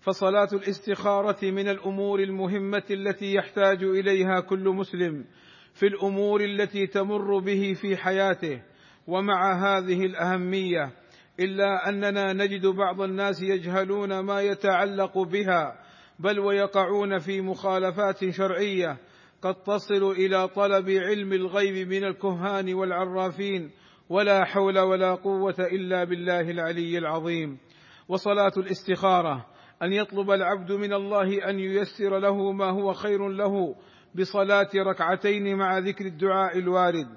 فصلاة الاستخارة من الأمور المهمة التي يحتاج إليها كل مسلم في الأمور التي تمر به في حياته. ومع هذه الأهمية إلا أننا نجد بعض الناس يجهلون ما يتعلق بها بل ويقعون في مخالفات شرعية قد تصل إلى طلب علم الغيب من الكهان والعرافين ولا حول ولا قوة إلا بالله العلي العظيم. وصلاة الاستخارة أن يطلب العبد من الله أن ييسر له ما هو خير له بصلاة ركعتين مع ذكر الدعاء الوارد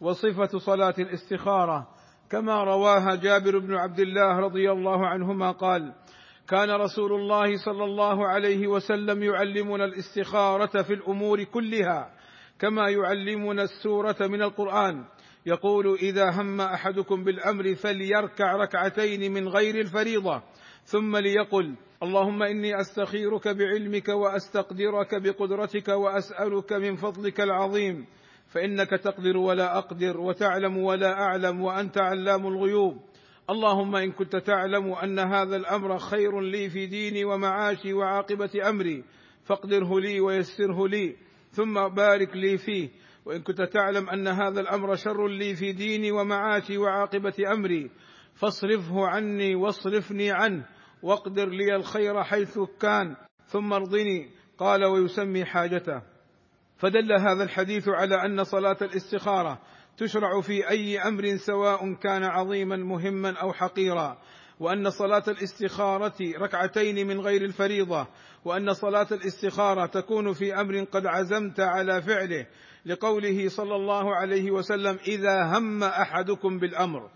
وصفة صلاة الاستخارة. كما رواها جابر بن عبد الله رضي الله عنهما قال كان رسول الله صلى الله عليه وسلم يعلمنا الاستخارة في الأمور كلها كما يعلمنا السورة من القرآن. يقول إذا هم أحدكم بالأمر فليركع ركعتين من غير الفريضة ثم ليقل اللهم إني أستخيرك بعلمك وأستقدرك بقدرتك وأسألك من فضلك العظيم فإنك تقدر ولا أقدر وتعلم ولا أعلم وأنت علام الغيوب. اللهم إن كنت تعلم أن هذا الأمر خير لي في ديني ومعاشي وعاقبة أمري فاقدره لي ويسره لي ثم بارك لي فيه. وإن كنت تعلم أن هذا الأمر شر لي في ديني ومعاشي وعاقبة أمري فاصرفه عني واصرفني عنه. واقدر لي الخير حيث كان ثم ارضني قال ويسمي حاجته. فدل هذا الحديث على أن صلاة الاستخارة تشرع في أي أمر سواء كان عظيما مهما أو حقيرا وأن صلاة الاستخارة ركعتين من غير الفريضة وأن صلاة الاستخارة تكون في أمر قد عزمت على فعله لقوله صلى الله عليه وسلم إذا هم أحدكم بالأمر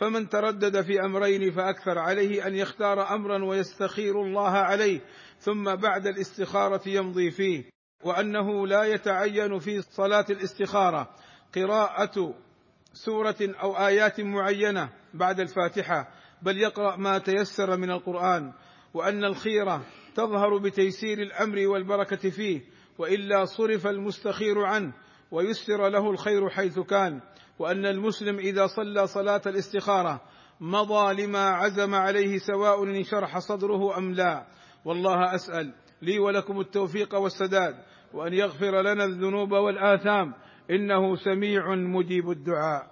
فمن تردد في أمرين فأكثر عليه أن يختار أمرا ويستخير الله عليه ثم بعد الاستخارة يمضي فيه. وأنه لا يتعين في صلاة الاستخارة. قراءة سورة أو آيات معينة بعد الفاتحة. بل يقرأ ما تيسر من القرآن. وأن الخيره تظهر بتيسير الأمر والبركة فيه. وإلا صرف المستخير عنه ويسر له الخير حيث كان. وأن المسلم إذا صلى صلاة الاستخارة مضى لما عزم عليه سواء انشرح صدره أم لا. والله أسأل لي ولكم التوفيق والسداد وأن يغفر لنا الذنوب والآثام. إنه سميع مجيب الدعاء.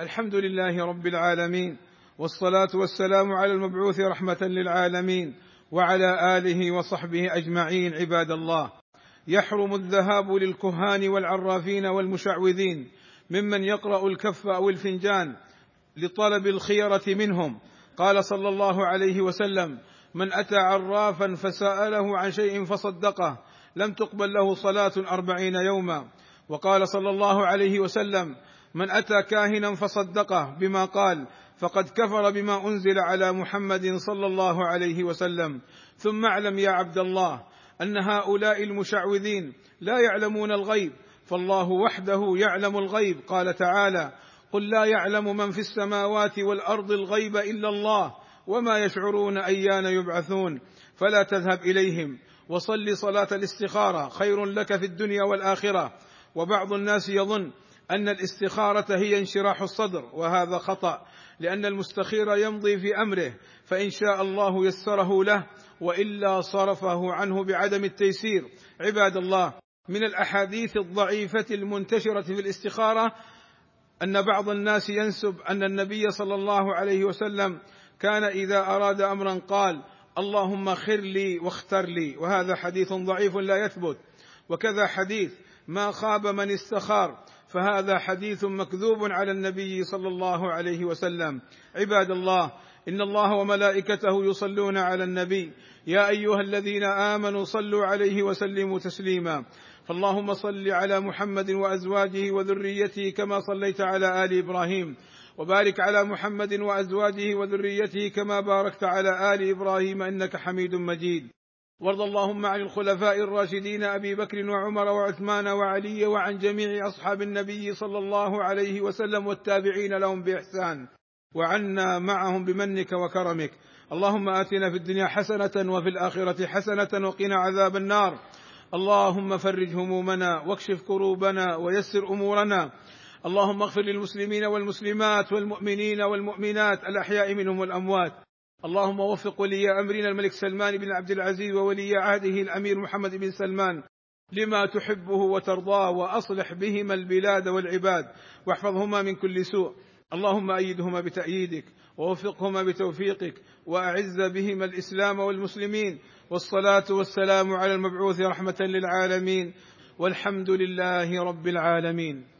الحمد لله رب العالمين والصلاة والسلام على المبعوث رحمة للعالمين وعلى آله وصحبه أجمعين عباد الله. يحرم الذهاب للكهان والعرافين والمشعوذين ممن يقرأ الكف أو الفنجان لطلب الخيرة منهم. قال صلى الله عليه وسلم من أتى عرافا فسأله عن شيء فصدقه لم تقبل له صلاة أربعين يوما. وقال صلى الله عليه وسلم من أتى كاهنا فصدقه بما قال فقد كفر بما أنزل على محمد صلى الله عليه وسلم ثم اعلم يا عبد الله أن هؤلاء المشعوذين لا يعلمون الغيب فالله وحده يعلم الغيب. قال تعالى قل لا يعلم من في السماوات والأرض الغيب إلا الله وما يشعرون أيان يبعثون. فلا تذهب إليهم. وصل صلاة الاستخارة. خير لك في الدنيا والآخرة. وبعض الناس يظن أن الاستخارة هي انشراح الصدر وهذا خطأ لأن المستخير يمضي في أمره فإن شاء الله يسره له وإلا صرفه عنه بعدم التيسير. عباد الله من الأحاديث الضعيفة المنتشرة في الاستخارة أن بعض الناس ينسب أن النبي صلى الله عليه وسلم كان إذا أراد أمرا قال اللهم خر لي واختر لي. وهذا حديث ضعيف لا يثبت. وكذا حديث ما خاب من استخار. فهذا حديث مكذوب على النبي صلى الله عليه وسلم. عباد الله إن الله وملائكته يصلون على النبي. يا أيها الذين آمنوا صلوا عليه وسلموا تسليما. فاللهم صل على محمد وأزواجه وذريته كما صليت على آل إبراهيم. وبارك على محمد وأزواجه وذريته كما باركت على آل إبراهيم إنك حميد مجيد. وارض اللهم عن الخلفاء الراشدين أبي بكر وعمر وعثمان وعلي وعن جميع أصحاب النبي صلى الله عليه وسلم والتابعين لهم بإحسان. وعنا معهم بمنك وكرمك. اللهم آتنا في الدنيا حسنة وفي الآخرة حسنة وقنا عذاب النار. اللهم فرج همومنا واكشف كروبنا ويسر أمورنا. اللهم اغفر للمسلمين والمسلمات والمؤمنين والمؤمنات الأحياء منهم والأموات. اللهم وفق ولي أمرنا الملك سلمان بن عبد العزيز وولي عهده الأمير محمد بن سلمان لما تحبه وترضاه وأصلح بهما البلاد والعباد واحفظهما من كل سوء. اللهم أيدهما بتأييدك ووفقهما بتوفيقك وأعز بهما الإسلام والمسلمين. والصلاة والسلام على المبعوث رحمة للعالمين. والحمد لله رب العالمين.